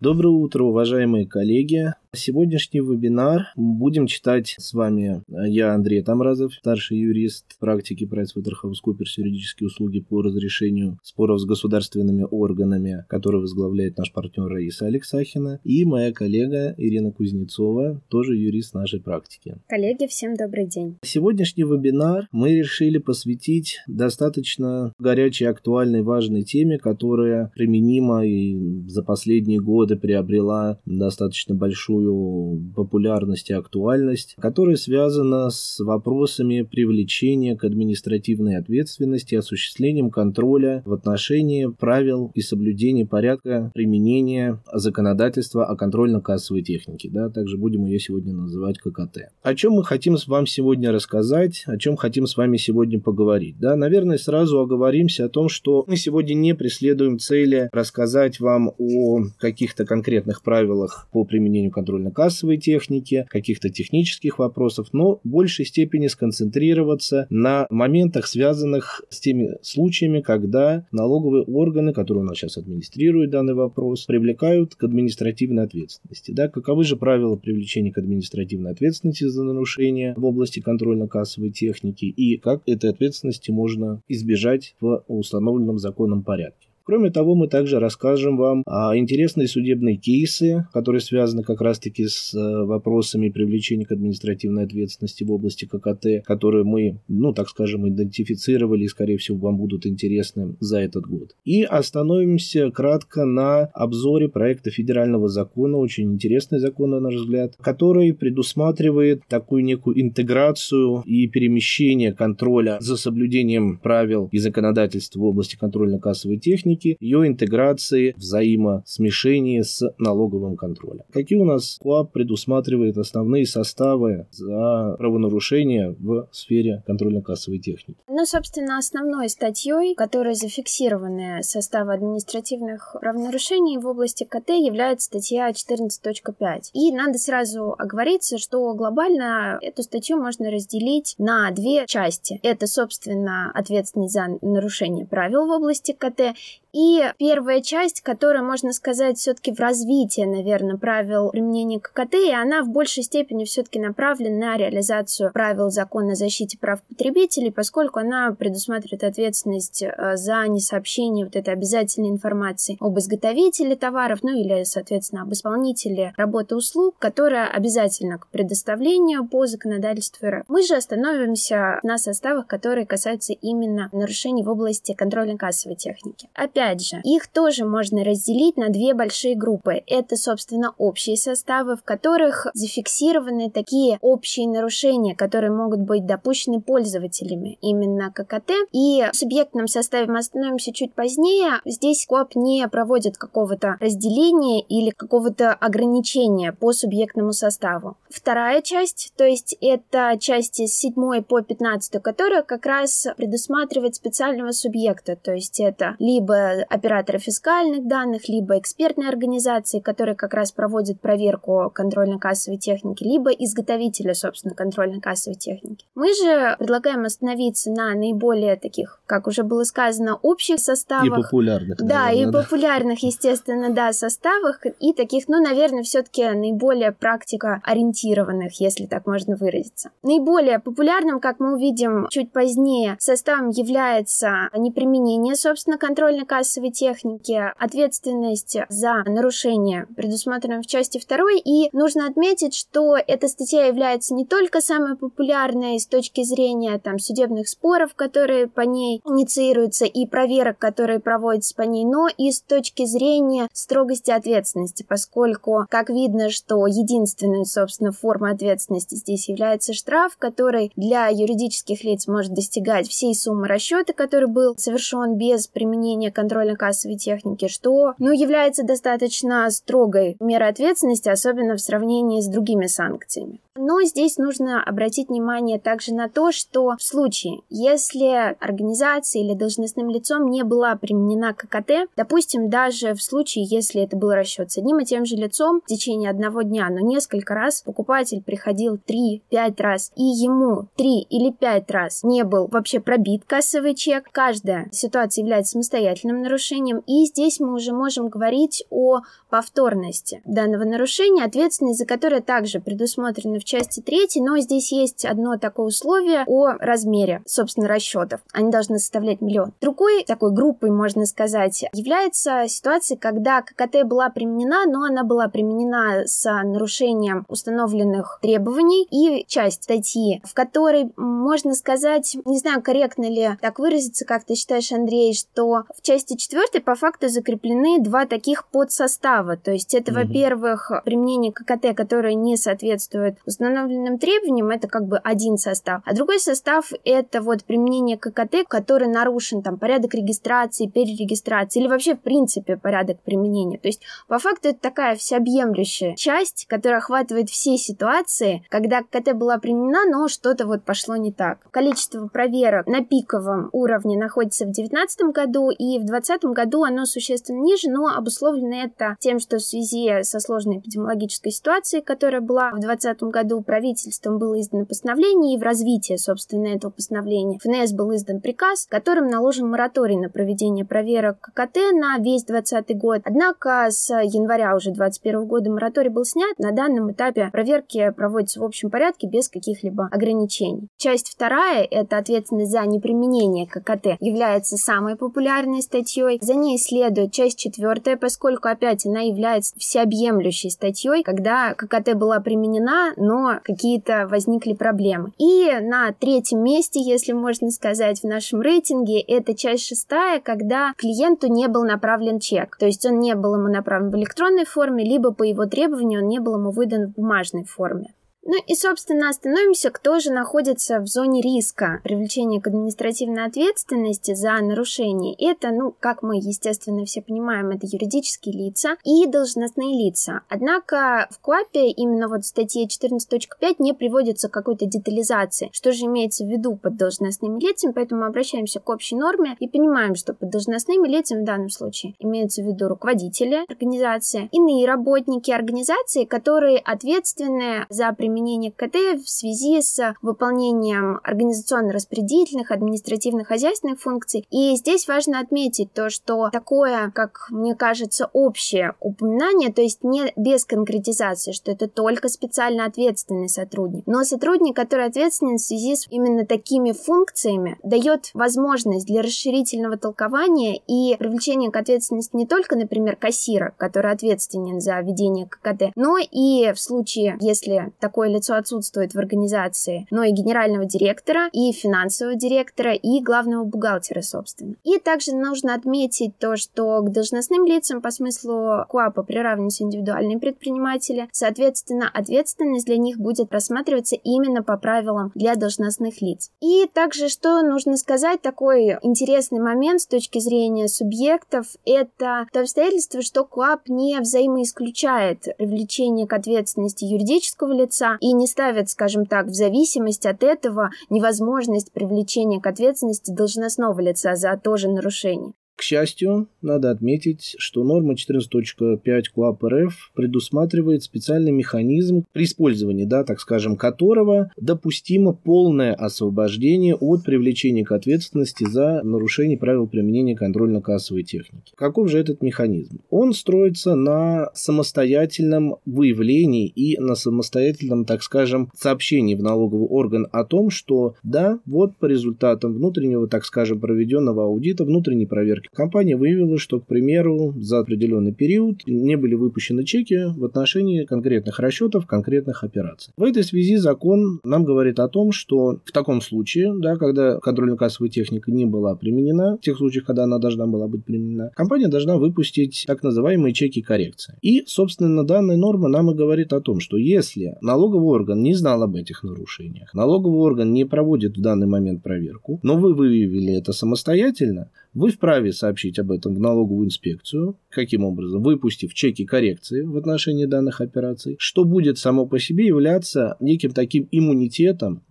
Доброе утро, уважаемые коллеги. Сегодняшний вебинар будем читать с вами я, Андрей Тамразов, старший юрист практики PricewaterhouseCoopers юридические услуги по разрешению споров с государственными органами, который возглавляет наш партнер Раиса Алексахина, и моя коллега Ирина Кузнецова, тоже юрист нашей практики. Коллеги, всем добрый день. Сегодняшний вебинар мы решили посвятить достаточно горячей, актуальной, важной теме, которая применима и за последние годы приобрела достаточно большую большую популярность и актуальность, которая связана с вопросами привлечения к административной ответственности, осуществлением контроля в отношении правил и соблюдения порядка применения законодательства о контрольно-кассовой технике. Да, также будем ее сегодня называть ККТ. О чем мы хотим с вами сегодня рассказать, о чем хотим с вами сегодня поговорить. Да, наверное, сразу оговоримся о том, что мы сегодня не преследуем цели рассказать вам о каких-то конкретных правилах по применению контроля контрольно-кассовой техники, каких-то технических вопросов, но в большей степени сконцентрироваться на моментах, связанных с теми случаями, когда налоговые органы, которые у нас сейчас администрируют данный вопрос, привлекают к административной ответственности. Да, каковы же правила привлечения к административной ответственности за нарушение в области контрольно-кассовой техники и как этой ответственности можно избежать в установленном законном порядке. Кроме того, мы также расскажем вам о интересные судебные кейсы, которые связаны как раз-таки с э, вопросами привлечения к административной ответственности в области ККТ, которые мы, ну, так скажем, идентифицировали и, скорее всего, вам будут интересны за этот год. И остановимся кратко на обзоре проекта федерального закона, очень интересный закон, на наш взгляд, который предусматривает такую некую интеграцию и перемещение контроля за соблюдением правил и законодательства в области контрольно-кассовой техники техники, ее интеграции, взаимосмешения с налоговым контролем. Какие у нас КОАП предусматривает основные составы за правонарушения в сфере контрольно-кассовой техники? Ну, собственно, основной статьей, которая зафиксированы составы административных правонарушений в области КТ, является статья 14.5. И надо сразу оговориться, что глобально эту статью можно разделить на две части. Это, собственно, ответственность за нарушение правил в области КТ и первая часть, которая, можно сказать, все-таки в развитии, наверное, правил применения ККТ, и она в большей степени все-таки направлена на реализацию правил закона о защите прав потребителей, поскольку она предусматривает ответственность э, за несообщение вот этой обязательной информации об изготовителе товаров, ну или, соответственно, об исполнителе работы услуг, которая обязательна к предоставлению по законодательству РФ. Мы же остановимся на составах, которые касаются именно нарушений в области контрольно-кассовой техники. Опять опять же, их тоже можно разделить на две большие группы. Это, собственно, общие составы, в которых зафиксированы такие общие нарушения, которые могут быть допущены пользователями именно ККТ. И в субъектном составе мы остановимся чуть позднее. Здесь КОАП не проводит какого-то разделения или какого-то ограничения по субъектному составу. Вторая часть, то есть это части с 7 по 15, которая как раз предусматривает специального субъекта, то есть это либо операторы фискальных данных, либо экспертные организации, которые как раз проводят проверку контрольно-кассовой техники, либо изготовители, собственно, контрольно-кассовой техники. Мы же предлагаем остановиться на наиболее таких, как уже было сказано, общих составах. И популярных. Да, наверное, и да. популярных, естественно, да, составах, и таких, ну, наверное, все-таки наиболее практика ориентированных, если так можно выразиться. Наиболее популярным, как мы увидим чуть позднее, составом является неприменение, собственно, контрольно-кассовой кассовой техники, ответственность за нарушение предусмотрена в части 2. И нужно отметить, что эта статья является не только самой популярной с точки зрения там, судебных споров, которые по ней инициируются, и проверок, которые проводятся по ней, но и с точки зрения строгости ответственности, поскольку, как видно, что единственной, собственно, формой ответственности здесь является штраф, который для юридических лиц может достигать всей суммы расчета, который был совершен без применения контроля контрольно-кассовой техники, что ну, является достаточно строгой мерой ответственности, особенно в сравнении с другими санкциями. Но здесь нужно обратить внимание также на то, что в случае, если организация или должностным лицом не была применена ККТ, допустим, даже в случае, если это был расчет с одним и тем же лицом в течение одного дня, но несколько раз покупатель приходил 3-5 раз, и ему 3 или 5 раз не был вообще пробит кассовый чек, каждая ситуация является самостоятельным правонарушением, и здесь мы уже можем говорить о повторности данного нарушения, ответственность за которое также предусмотрена в части 3, но здесь есть одно такое условие о размере, собственно, расчетов. Они должны составлять миллион. Другой такой группой, можно сказать, является ситуация, когда ККТ была применена, но она была применена с нарушением установленных требований и часть статьи, в которой можно сказать, не знаю, корректно ли так выразиться, как ты считаешь, Андрей, что в части 4 по факту закреплены два таких подсостава. То есть это, mm-hmm. во-первых, применение ККТ, которое не соответствует установленным требованиям, это как бы один состав. А другой состав это вот применение ККТ, который нарушен там порядок регистрации, перерегистрации или вообще в принципе порядок применения. То есть по факту это такая всеобъемлющая часть, которая охватывает все ситуации, когда ККТ была применена, но что-то вот пошло не так. Количество проверок на пиковом уровне находится в 2019 году, и в 2020 году оно существенно ниже, но обусловлено это тем, что в связи со сложной эпидемиологической ситуацией, которая была в 2020 году, правительством было издано постановление, и в развитии, собственно, этого постановления ФНС был издан приказ, которым наложен мораторий на проведение проверок ККТ на весь 2020 год. Однако с января уже 2021 года мораторий был снят. На данном этапе проверки проводятся в общем порядке без каких-либо ограничений. Часть вторая, это ответственность за неприменение ККТ, является самой популярной статьей. За ней следует часть четвертая, поскольку опять она является всеобъемлющей статьей, когда ККТ была применена, но какие-то возникли проблемы. И на третьем месте, если можно сказать, в нашем рейтинге, это часть шестая, когда клиенту не был направлен чек. То есть он не был ему направлен в электронной форме, либо по его требованию он не был ему выдан в бумажной форме. Ну и, собственно, остановимся, кто же находится в зоне риска привлечения к административной ответственности за нарушение. Это, ну, как мы, естественно, все понимаем, это юридические лица и должностные лица. Однако в КУАПе именно вот в статье 14.5 не приводится какой-то детализации, что же имеется в виду под должностными лицами, поэтому мы обращаемся к общей норме и понимаем, что под должностными лицами в данном случае имеются в виду руководители организации, иные работники организации, которые ответственны за применение применения КТ в связи с выполнением организационно-распределительных, административных, хозяйственных функций. И здесь важно отметить то, что такое, как мне кажется, общее упоминание, то есть не без конкретизации, что это только специально ответственный сотрудник, но сотрудник, который ответственен в связи с именно такими функциями, дает возможность для расширительного толкования и привлечения к ответственности не только, например, кассира, который ответственен за ведение ККД, но и в случае, если такой такое лицо отсутствует в организации, но и генерального директора, и финансового директора, и главного бухгалтера, собственно. И также нужно отметить то, что к должностным лицам по смыслу КУАПа приравниваются индивидуальные предприниматели, соответственно, ответственность для них будет рассматриваться именно по правилам для должностных лиц. И также, что нужно сказать, такой интересный момент с точки зрения субъектов, это то обстоятельство, что КУАП не взаимоисключает привлечение к ответственности юридического лица и не ставят, скажем так, в зависимость от этого невозможность привлечения к ответственности должностного лица за то же нарушение. К счастью, надо отметить, что норма 14.5 КУАП РФ предусматривает специальный механизм, при использовании, да, так скажем, которого допустимо полное освобождение от привлечения к ответственности за нарушение правил применения контрольно-кассовой техники. Каков же этот механизм? Он строится на самостоятельном выявлении и на самостоятельном, так скажем, сообщении в налоговый орган о том, что да, вот по результатам внутреннего, так скажем, проведенного аудита, внутренней проверки Компания выявила, что, к примеру, за определенный период не были выпущены чеки в отношении конкретных расчетов, конкретных операций. В этой связи закон нам говорит о том, что в таком случае, да, когда контрольно-кассовая техника не была применена, в тех случаях, когда она должна была быть применена, компания должна выпустить так называемые чеки коррекции. И, собственно, данная норма нам и говорит о том, что если налоговый орган не знал об этих нарушениях, налоговый орган не проводит в данный момент проверку, но вы выявили это самостоятельно, вы вправе сообщить об этом в налоговую инспекцию, каким образом, выпустив чеки коррекции в отношении данных операций, что будет само по себе являться неким таким иммунитетом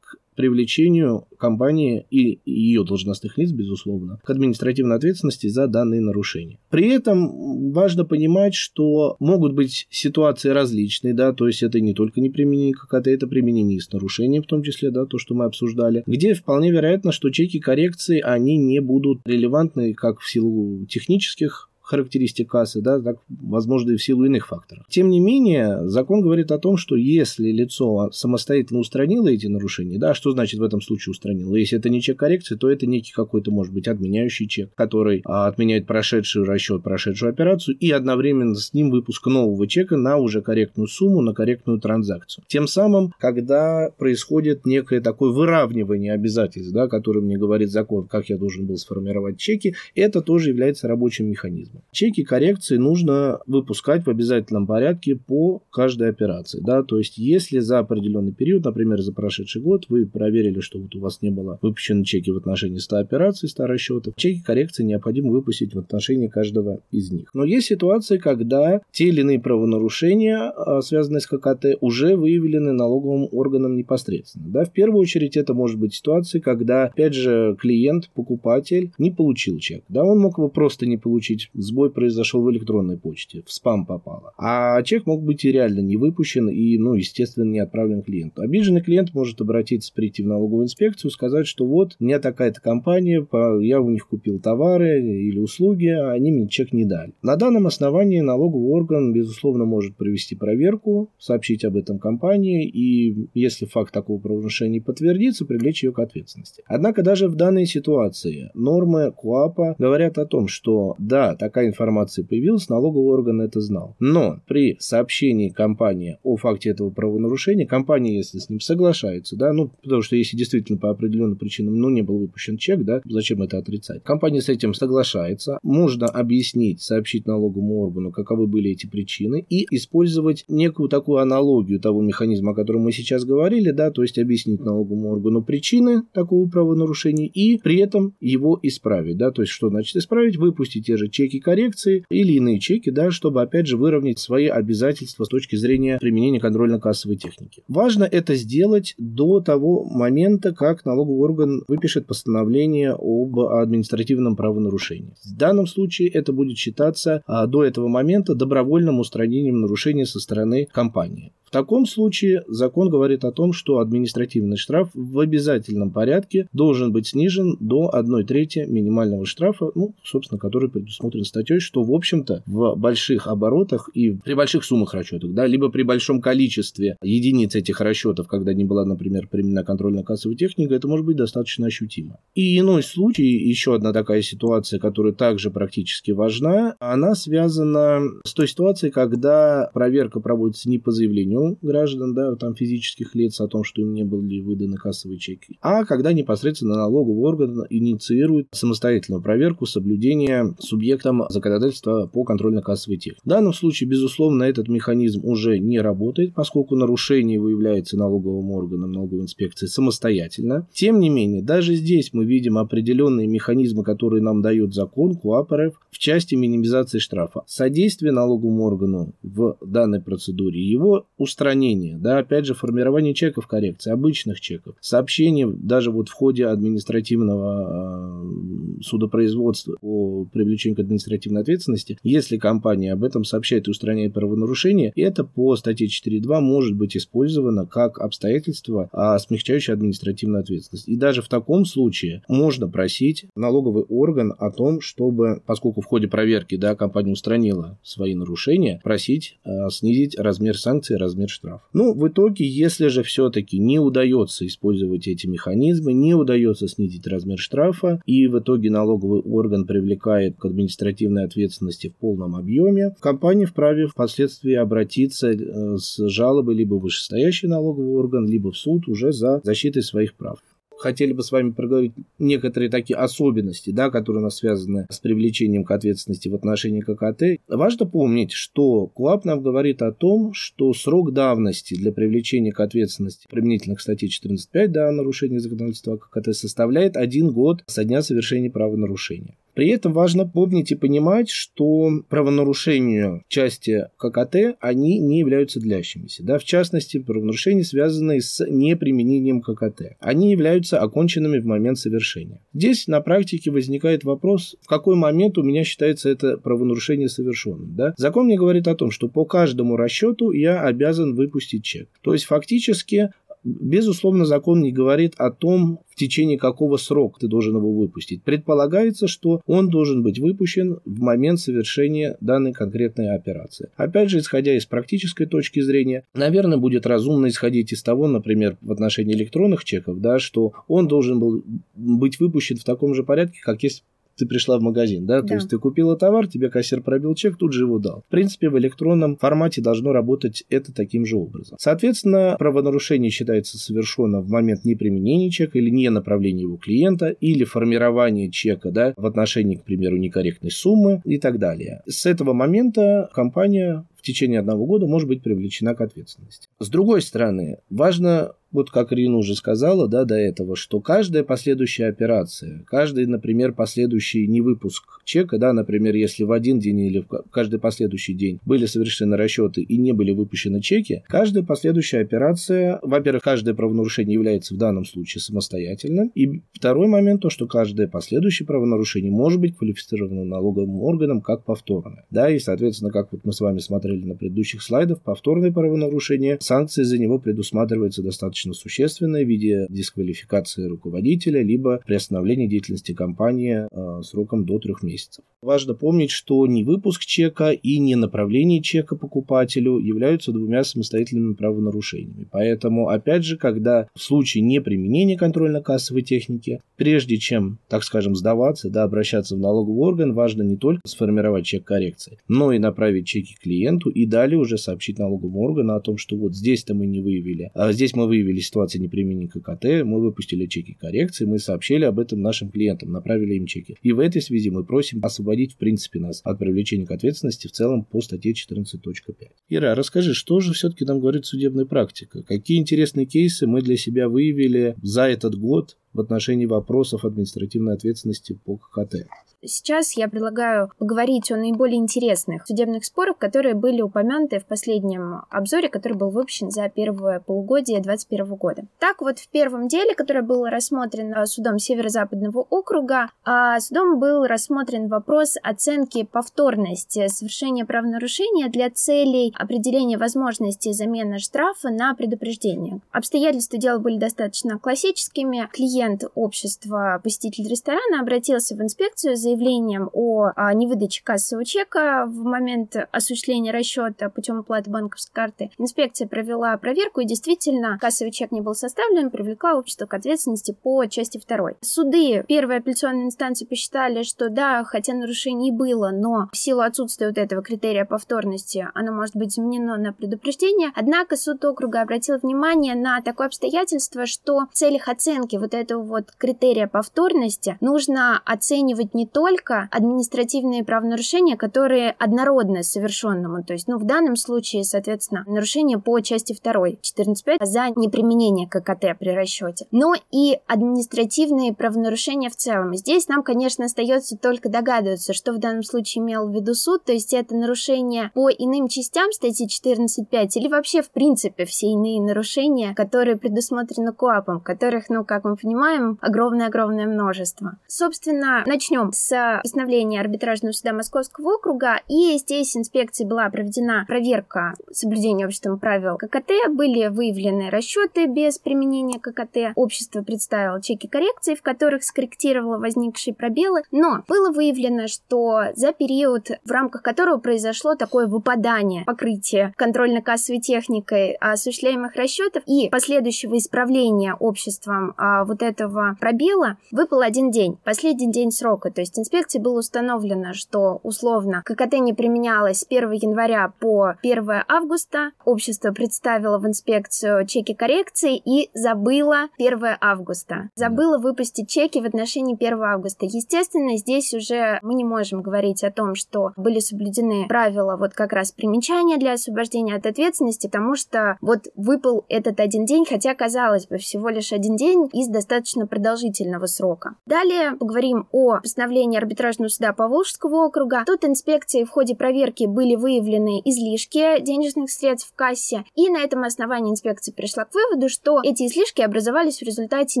привлечению компании и ее должностных лиц, безусловно, к административной ответственности за данные нарушения. При этом важно понимать, что могут быть ситуации различные, да, то есть это не только не применение ККТ, это применение с нарушением, в том числе, да, то, что мы обсуждали, где вполне вероятно, что чеки коррекции, они не будут релевантны как в силу технических характеристик кассы, да, так, возможно, и в силу иных факторов. Тем не менее, закон говорит о том, что если лицо самостоятельно устранило эти нарушения, да, что значит в этом случае устранило? Если это не чек коррекции, то это некий какой-то, может быть, отменяющий чек, который а, отменяет прошедший расчет, прошедшую операцию, и одновременно с ним выпуск нового чека на уже корректную сумму, на корректную транзакцию. Тем самым, когда происходит некое такое выравнивание обязательств, да, которое мне говорит закон, как я должен был сформировать чеки, это тоже является рабочим механизмом. Чеки коррекции нужно выпускать в обязательном порядке по каждой операции. Да? То есть, если за определенный период, например, за прошедший год, вы проверили, что вот у вас не было выпущены чеки в отношении 100 операций, 100 расчетов, чеки коррекции необходимо выпустить в отношении каждого из них. Но есть ситуации, когда те или иные правонарушения, а, связанные с ККТ, уже выявлены налоговым органом непосредственно. Да? В первую очередь это может быть ситуация, когда, опять же, клиент, покупатель не получил чек. Да? Он мог его просто не получить сбой произошел в электронной почте, в спам попало. А чек мог быть и реально не выпущен и, ну, естественно, не отправлен клиенту. Обиженный клиент может обратиться, прийти в налоговую инспекцию, сказать, что вот, у меня такая-то компания, я у них купил товары или услуги, а они мне чек не дали. На данном основании налоговый орган, безусловно, может провести проверку, сообщить об этом компании и, если факт такого правонарушения подтвердится, привлечь ее к ответственности. Однако даже в данной ситуации нормы КУАПа говорят о том, что да, такая такая информация появилась, налоговый орган это знал. Но при сообщении компании о факте этого правонарушения, компания, если с ним соглашается, да, ну, потому что если действительно по определенным причинам, ну, не был выпущен чек, да, зачем это отрицать? Компания с этим соглашается, можно объяснить, сообщить налоговому органу, каковы были эти причины, и использовать некую такую аналогию того механизма, о котором мы сейчас говорили, да, то есть объяснить налоговому органу причины такого правонарушения и при этом его исправить, да, то есть что значит исправить? Выпустить те же чеки коррекции или иные чеки, да, чтобы, опять же, выровнять свои обязательства с точки зрения применения контрольно-кассовой техники. Важно это сделать до того момента, как налоговый орган выпишет постановление об административном правонарушении. В данном случае это будет считаться а, до этого момента добровольным устранением нарушения со стороны компании. В таком случае закон говорит о том, что административный штраф в обязательном порядке должен быть снижен до 1 трети минимального штрафа, ну, собственно, который предусмотрен статьей, что, в общем-то, в больших оборотах и при больших суммах расчетов, да, либо при большом количестве единиц этих расчетов, когда не была, например, применена контрольно-кассовая техника, это может быть достаточно ощутимо. И иной случай, еще одна такая ситуация, которая также практически важна, она связана с той ситуацией, когда проверка проводится не по заявлению граждан, да, там физических лиц о том, что им не были выданы кассовые чеки, а когда непосредственно налоговый орган инициирует самостоятельную проверку соблюдения субъектом законодательства по контрольно-кассовой технике. В данном случае, безусловно, этот механизм уже не работает, поскольку нарушение выявляется налоговым органом налоговой инспекции самостоятельно. Тем не менее, даже здесь мы видим определенные механизмы, которые нам дает закон КУАП в части минимизации штрафа. Содействие налоговому органу в данной процедуре, его устранение, да, опять же, формирование чеков коррекции, обычных чеков, сообщение даже вот в ходе административного э, судопроизводства по привлечению к административной ответственности, если компания об этом сообщает и устраняет правонарушение, это по статье 4.2 может быть использовано как обстоятельство, а, смягчающее административную ответственность. И даже в таком случае можно просить налоговый орган о том, чтобы, поскольку в ходе проверки да, компания устранила свои нарушения, просить э, снизить размер санкций, размер штрафа. Ну, в итоге, если же все-таки не удается использовать эти механизмы, не удается снизить размер штрафа, и в итоге налоговый орган привлекает к административной ответственности в полном объеме, компания вправе впоследствии обратиться э, с жалобой либо в вышестоящий налоговый орган, либо в суд уже за защитой своих прав хотели бы с вами проговорить некоторые такие особенности, да, которые у нас связаны с привлечением к ответственности в отношении ККТ. Важно помнить, что КУАП нам говорит о том, что срок давности для привлечения к ответственности применительно к статье 14.5, да, нарушение законодательства ККТ составляет один год со дня совершения правонарушения. При этом важно помнить и понимать, что правонарушения части ККТ, они не являются длящимися. Да? В частности, правонарушения, связанные с неприменением ККТ. Они являются оконченными в момент совершения. Здесь на практике возникает вопрос, в какой момент у меня считается это правонарушение совершенным. Да? Закон мне говорит о том, что по каждому расчету я обязан выпустить чек. То есть фактически Безусловно, закон не говорит о том, в течение какого срока ты должен его выпустить. Предполагается, что он должен быть выпущен в момент совершения данной конкретной операции. Опять же, исходя из практической точки зрения, наверное, будет разумно исходить из того, например, в отношении электронных чеков, да, что он должен был быть выпущен в таком же порядке, как есть ты пришла в магазин, да? да, то есть ты купила товар, тебе кассир пробил чек, тут же его дал. В принципе, в электронном формате должно работать это таким же образом. Соответственно, правонарушение считается совершенно в момент неприменения чека или не направления его клиента, или формирования чека, да, в отношении, к примеру, некорректной суммы и так далее. С этого момента компания в течение одного года может быть привлечена к ответственности. С другой стороны, важно вот как Рина уже сказала, да, до этого, что каждая последующая операция, каждый, например, последующий невыпуск чека, да, например, если в один день или в каждый последующий день были совершены расчеты и не были выпущены чеки, каждая последующая операция, во-первых, каждое правонарушение является в данном случае самостоятельным, и второй момент то, что каждое последующее правонарушение может быть квалифицировано налоговым органом как повторное, да, и, соответственно, как вот мы с вами смотрели на предыдущих слайдах, повторное правонарушение, санкции за него предусматриваются достаточно достаточно существенное в виде дисквалификации руководителя, либо приостановления деятельности компании э, сроком до трех месяцев. Важно помнить, что не выпуск чека и не направление чека покупателю являются двумя самостоятельными правонарушениями. Поэтому, опять же, когда в случае неприменения контрольно-кассовой техники, прежде чем, так скажем, сдаваться, да, обращаться в налоговый орган, важно не только сформировать чек коррекции, но и направить чеки клиенту и далее уже сообщить налоговому органу о том, что вот здесь-то мы не выявили, а здесь мы выявили ситуацию неприменения ККТ, мы выпустили чеки коррекции, мы сообщили об этом нашим клиентам, направили им чеки. И в этой связи мы просим освободить, в принципе, нас от привлечения к ответственности в целом по статье 14.5. Ира, расскажи, что же все-таки нам говорит судебная практика? Какие интересные кейсы мы для себя выявили за этот год в отношении вопросов административной ответственности по ККТ? Сейчас я предлагаю поговорить о наиболее интересных судебных спорах, которые были упомянуты в последнем обзоре, который был выпущен за первое полугодие 2021 года. Так вот, в первом деле, которое было рассмотрено судом Северо-Западного округа, а, судом был рассмотрен вопрос оценки повторности совершения правонарушения для целей определения возможности замены штрафа на предупреждение. Обстоятельства дела были достаточно классическими. Клиент общества, посетитель ресторана, обратился в инспекцию за заявлением о а, невыдаче кассового чека в момент осуществления расчета путем оплаты банковской карты. Инспекция провела проверку, и действительно кассовый чек не был составлен, привлекла общество к ответственности по части 2. Суды первой апелляционной инстанции посчитали, что да, хотя нарушений было, но в силу отсутствия вот этого критерия повторности оно может быть заменено на предупреждение. Однако суд округа обратил внимание на такое обстоятельство, что в целях оценки вот этого вот критерия повторности нужно оценивать не то, только административные правонарушения, которые однородны совершенному. То есть, ну, в данном случае, соответственно, нарушение по части 2 14.5 за неприменение ККТ при расчете. Но и административные правонарушения в целом. Здесь нам, конечно, остается только догадываться, что в данном случае имел в виду суд, то есть это нарушение по иным частям статьи 14.5 или вообще, в принципе, все иные нарушения, которые предусмотрены КОАПом, которых, ну, как мы понимаем, огромное-огромное множество. Собственно, начнем с постановления арбитражного суда Московского округа, и здесь инспекцией была проведена проверка соблюдения обществом правил ККТ, были выявлены расчеты без применения ККТ, общество представило чеки коррекции, в которых скорректировало возникшие пробелы, но было выявлено, что за период, в рамках которого произошло такое выпадание покрытия контрольно-кассовой техникой осуществляемых расчетов и последующего исправления обществом а, вот этого пробела, выпал один день, последний день срока, то есть инспекции было установлено, что условно ККТ не применялось с 1 января по 1 августа. Общество представило в инспекцию чеки коррекции и забыло 1 августа. Забыло выпустить чеки в отношении 1 августа. Естественно, здесь уже мы не можем говорить о том, что были соблюдены правила вот как раз примечания для освобождения от ответственности, потому что вот выпал этот один день, хотя, казалось бы, всего лишь один день из достаточно продолжительного срока. Далее поговорим о постановлении арбитражного суда Поволжского округа. Тут инспекции в ходе проверки были выявлены излишки денежных средств в кассе, и на этом основании инспекция пришла к выводу, что эти излишки образовались в результате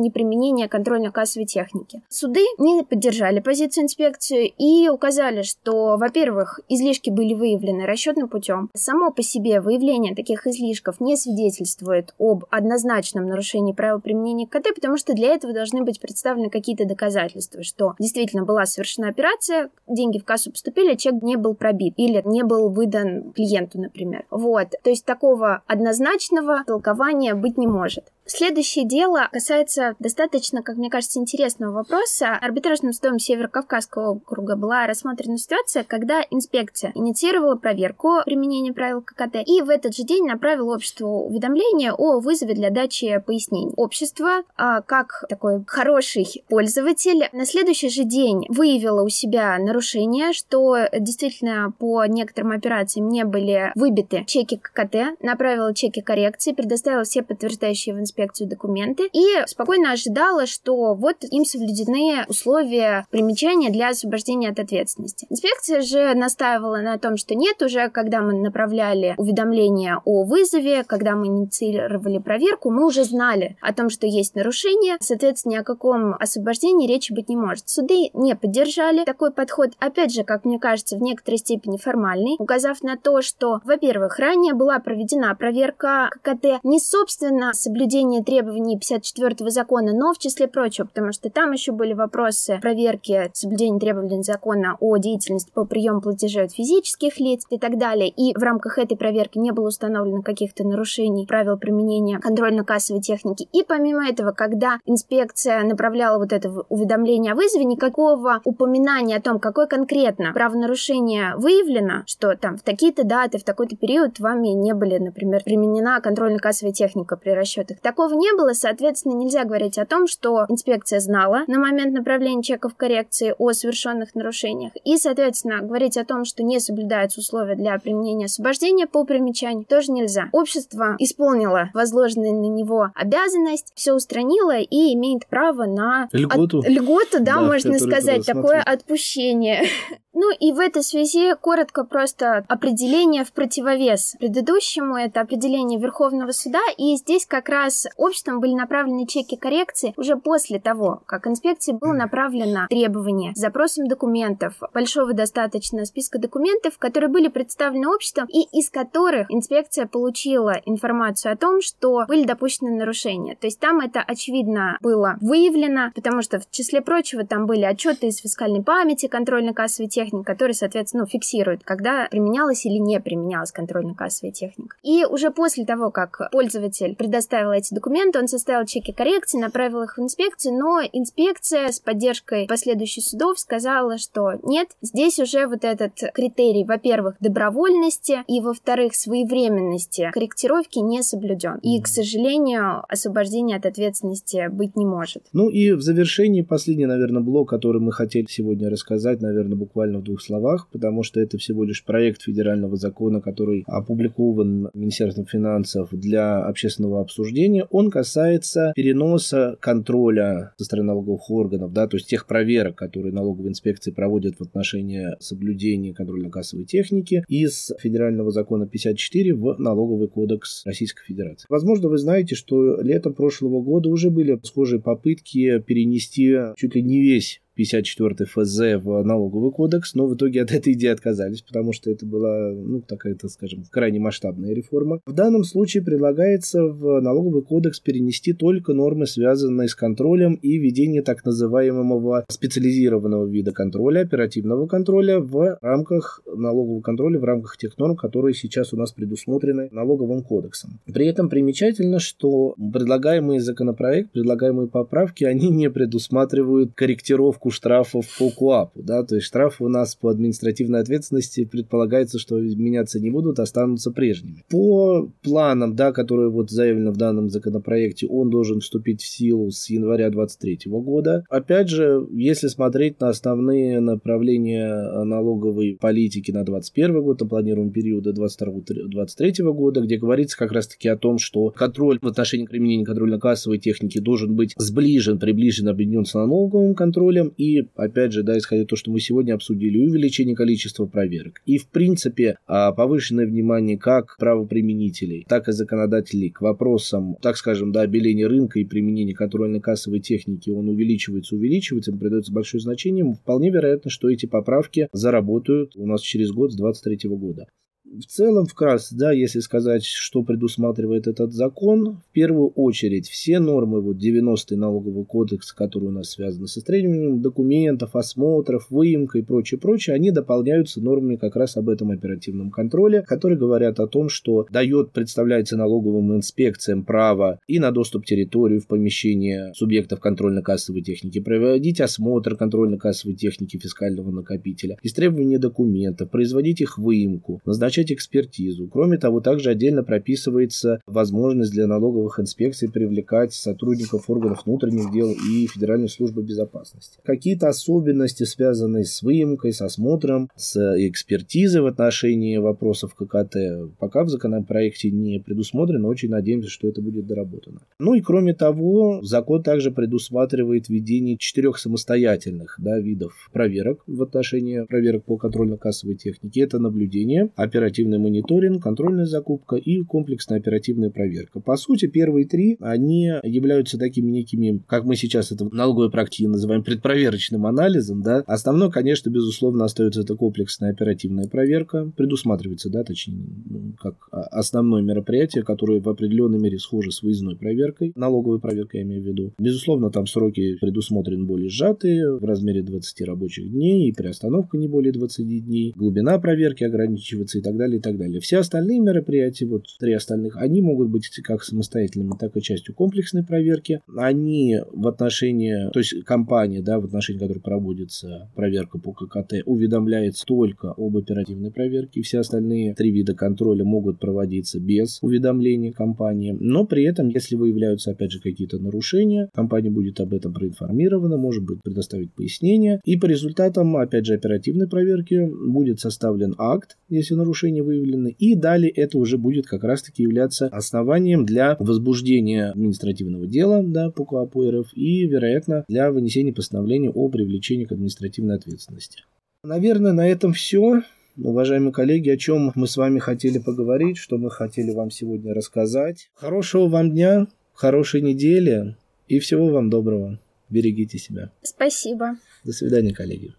неприменения контрольно-кассовой техники. Суды не поддержали позицию инспекции и указали, что, во-первых, излишки были выявлены расчетным путем. Само по себе выявление таких излишков не свидетельствует об однозначном нарушении правил применения КТ, потому что для этого должны быть представлены какие-то доказательства, что действительно была совершена операция, деньги в кассу поступили, а чек не был пробит или не был выдан клиенту, например. Вот. То есть такого однозначного толкования быть не может. Следующее дело касается достаточно, как мне кажется, интересного вопроса. Арбитражным судом Северо-Кавказского округа была рассмотрена ситуация, когда инспекция инициировала проверку применения правил ККТ и в этот же день направила обществу уведомление о вызове для дачи пояснений. Общество, а, как такой хороший пользователь, на следующий же день выявило у себя нарушение, что действительно по некоторым операциям не были выбиты чеки ККТ, направила чеки коррекции, предоставила все подтверждающие в инспекцию инспекцию документы и спокойно ожидала, что вот им соблюдены условия примечания для освобождения от ответственности. Инспекция же настаивала на том, что нет, уже когда мы направляли уведомление о вызове, когда мы инициировали проверку, мы уже знали о том, что есть нарушение, соответственно, ни о каком освобождении речи быть не может. Суды не поддержали такой подход, опять же, как мне кажется, в некоторой степени формальный, указав на то, что, во-первых, ранее была проведена проверка ККТ не собственно соблюдение соблюдение требований 54 закона, но в числе прочего, потому что там еще были вопросы проверки соблюдения требований закона о деятельности по приему платежей от физических лиц и так далее. И в рамках этой проверки не было установлено каких-то нарушений правил применения контрольно-кассовой техники. И помимо этого, когда инспекция направляла вот это уведомление о вызове, никакого упоминания о том, какое конкретно правонарушение выявлено, что там в такие-то даты, в такой-то период вами не были, например, применена контрольно-кассовая техника при расчетах. Так такого не было, соответственно, нельзя говорить о том, что инспекция знала на момент направления чеков коррекции о совершенных нарушениях. И, соответственно, говорить о том, что не соблюдаются условия для применения освобождения по примечанию, тоже нельзя. Общество исполнило возложенную на него обязанность, все устранило и имеет право на... Льготу. От... Льготу, да, да можно сказать, такое отпущение. Ну и в этой связи коротко просто определение в противовес предыдущему, это определение Верховного суда, и здесь как раз обществом были направлены чеки коррекции уже после того, как инспекции было направлено требование с запросом документов, большого достаточно списка документов, которые были представлены обществом и из которых инспекция получила информацию о том, что были допущены нарушения. То есть там это очевидно было выявлено, потому что в числе прочего там были отчеты из фискальной памяти, контрольно-кассовой техники, техник, который, соответственно, ну, фиксирует, когда применялась или не применялась контрольно-кассовая техника. И уже после того, как пользователь предоставил эти документы, он составил чеки коррекции, направил их в инспекцию, но инспекция с поддержкой последующих судов сказала, что нет, здесь уже вот этот критерий, во-первых, добровольности и, во-вторых, своевременности корректировки не соблюден. И, к сожалению, освобождения от ответственности быть не может. Ну и в завершении последний, наверное, блок, который мы хотели сегодня рассказать, наверное, буквально в двух словах, потому что это всего лишь проект федерального закона, который опубликован Министерством финансов для общественного обсуждения. Он касается переноса контроля со стороны налоговых органов, да, то есть тех проверок, которые налоговые инспекции проводят в отношении соблюдения контрольно-кассовой техники из федерального закона 54 в налоговый кодекс Российской Федерации. Возможно, вы знаете, что летом прошлого года уже были схожие попытки перенести чуть ли не весь 54 ФЗ в налоговый кодекс, но в итоге от этой идеи отказались, потому что это была, ну, такая, так скажем, крайне масштабная реформа. В данном случае предлагается в налоговый кодекс перенести только нормы, связанные с контролем и ведение так называемого специализированного вида контроля, оперативного контроля в рамках налогового контроля, в рамках тех норм, которые сейчас у нас предусмотрены налоговым кодексом. При этом примечательно, что предлагаемые законопроект, предлагаемые поправки, они не предусматривают корректировку ставку штрафов по КУАПу, да, то есть штрафы у нас по административной ответственности предполагается, что меняться не будут, останутся прежними. По планам, да, которые вот заявлены в данном законопроекте, он должен вступить в силу с января 2023 года. Опять же, если смотреть на основные направления налоговой политики на 2021 год, на планируемый период до 2022-2023 года, где говорится как раз-таки о том, что контроль в отношении применения контрольно-кассовой техники должен быть сближен, приближен, объединен с налоговым контролем, и, опять же, да, исходя из того, что мы сегодня обсудили, увеличение количества проверок. И, в принципе, а, повышенное внимание как правоприменителей, так и законодателей к вопросам, так скажем, да, обеления рынка и применения контрольно-кассовой техники, он увеличивается, увеличивается, им придается большое значение. Вполне вероятно, что эти поправки заработают у нас через год с 2023 года. В целом, вкратце, да, если сказать, что предусматривает этот закон, в первую очередь все нормы вот 90-й налогового кодекса, которые у нас связаны с требованием документов, осмотров, выемкой и прочее, прочее, они дополняются нормами как раз об этом оперативном контроле, которые говорят о том, что дает, представляется налоговым инспекциям право и на доступ территорию в помещение субъектов контрольно-кассовой техники, проводить осмотр контрольно-кассовой техники фискального накопителя, истребование документов, производить их выемку, назначать назначать экспертизу. Кроме того, также отдельно прописывается возможность для налоговых инспекций привлекать сотрудников органов внутренних дел и Федеральной службы безопасности. Какие-то особенности, связанные с выемкой, с осмотром, с экспертизой в отношении вопросов ККТ, пока в законопроекте не предусмотрено. Очень надеемся, что это будет доработано. Ну и кроме того, закон также предусматривает введение четырех самостоятельных да, видов проверок в отношении проверок по контрольно-кассовой технике. Это наблюдение, оперативное оперативный мониторинг, контрольная закупка и комплексная оперативная проверка. По сути, первые три, они являются такими некими, как мы сейчас это в налоговой практике называем, предпроверочным анализом. Да? Основной, конечно, безусловно, остается это комплексная оперативная проверка. Предусматривается, да, точнее, ну, как основное мероприятие, которое в определенной мере схоже с выездной проверкой, налоговой проверкой я имею в виду. Безусловно, там сроки предусмотрены более сжатые, в размере 20 рабочих дней, и приостановка не более 20 дней, глубина проверки ограничивается и так далее, и так далее. Все остальные мероприятия, вот три остальных, они могут быть как самостоятельными, так и частью комплексной проверки. Они в отношении, то есть компания, да, в отношении которой проводится проверка по ККТ, уведомляется только об оперативной проверке. Все остальные три вида контроля могут проводиться без уведомления компании. Но при этом, если выявляются, опять же, какие-то нарушения, компания будет об этом проинформирована, может быть, предоставить пояснение. И по результатам, опять же, оперативной проверки будет составлен акт, если нарушение нарушения выявлены, и далее это уже будет как раз-таки являться основанием для возбуждения административного дела да, по КОАПу РФ и, вероятно, для вынесения постановления о привлечении к административной ответственности. Наверное, на этом все. Уважаемые коллеги, о чем мы с вами хотели поговорить, что мы хотели вам сегодня рассказать. Хорошего вам дня, хорошей недели и всего вам доброго. Берегите себя. Спасибо. До свидания, коллеги.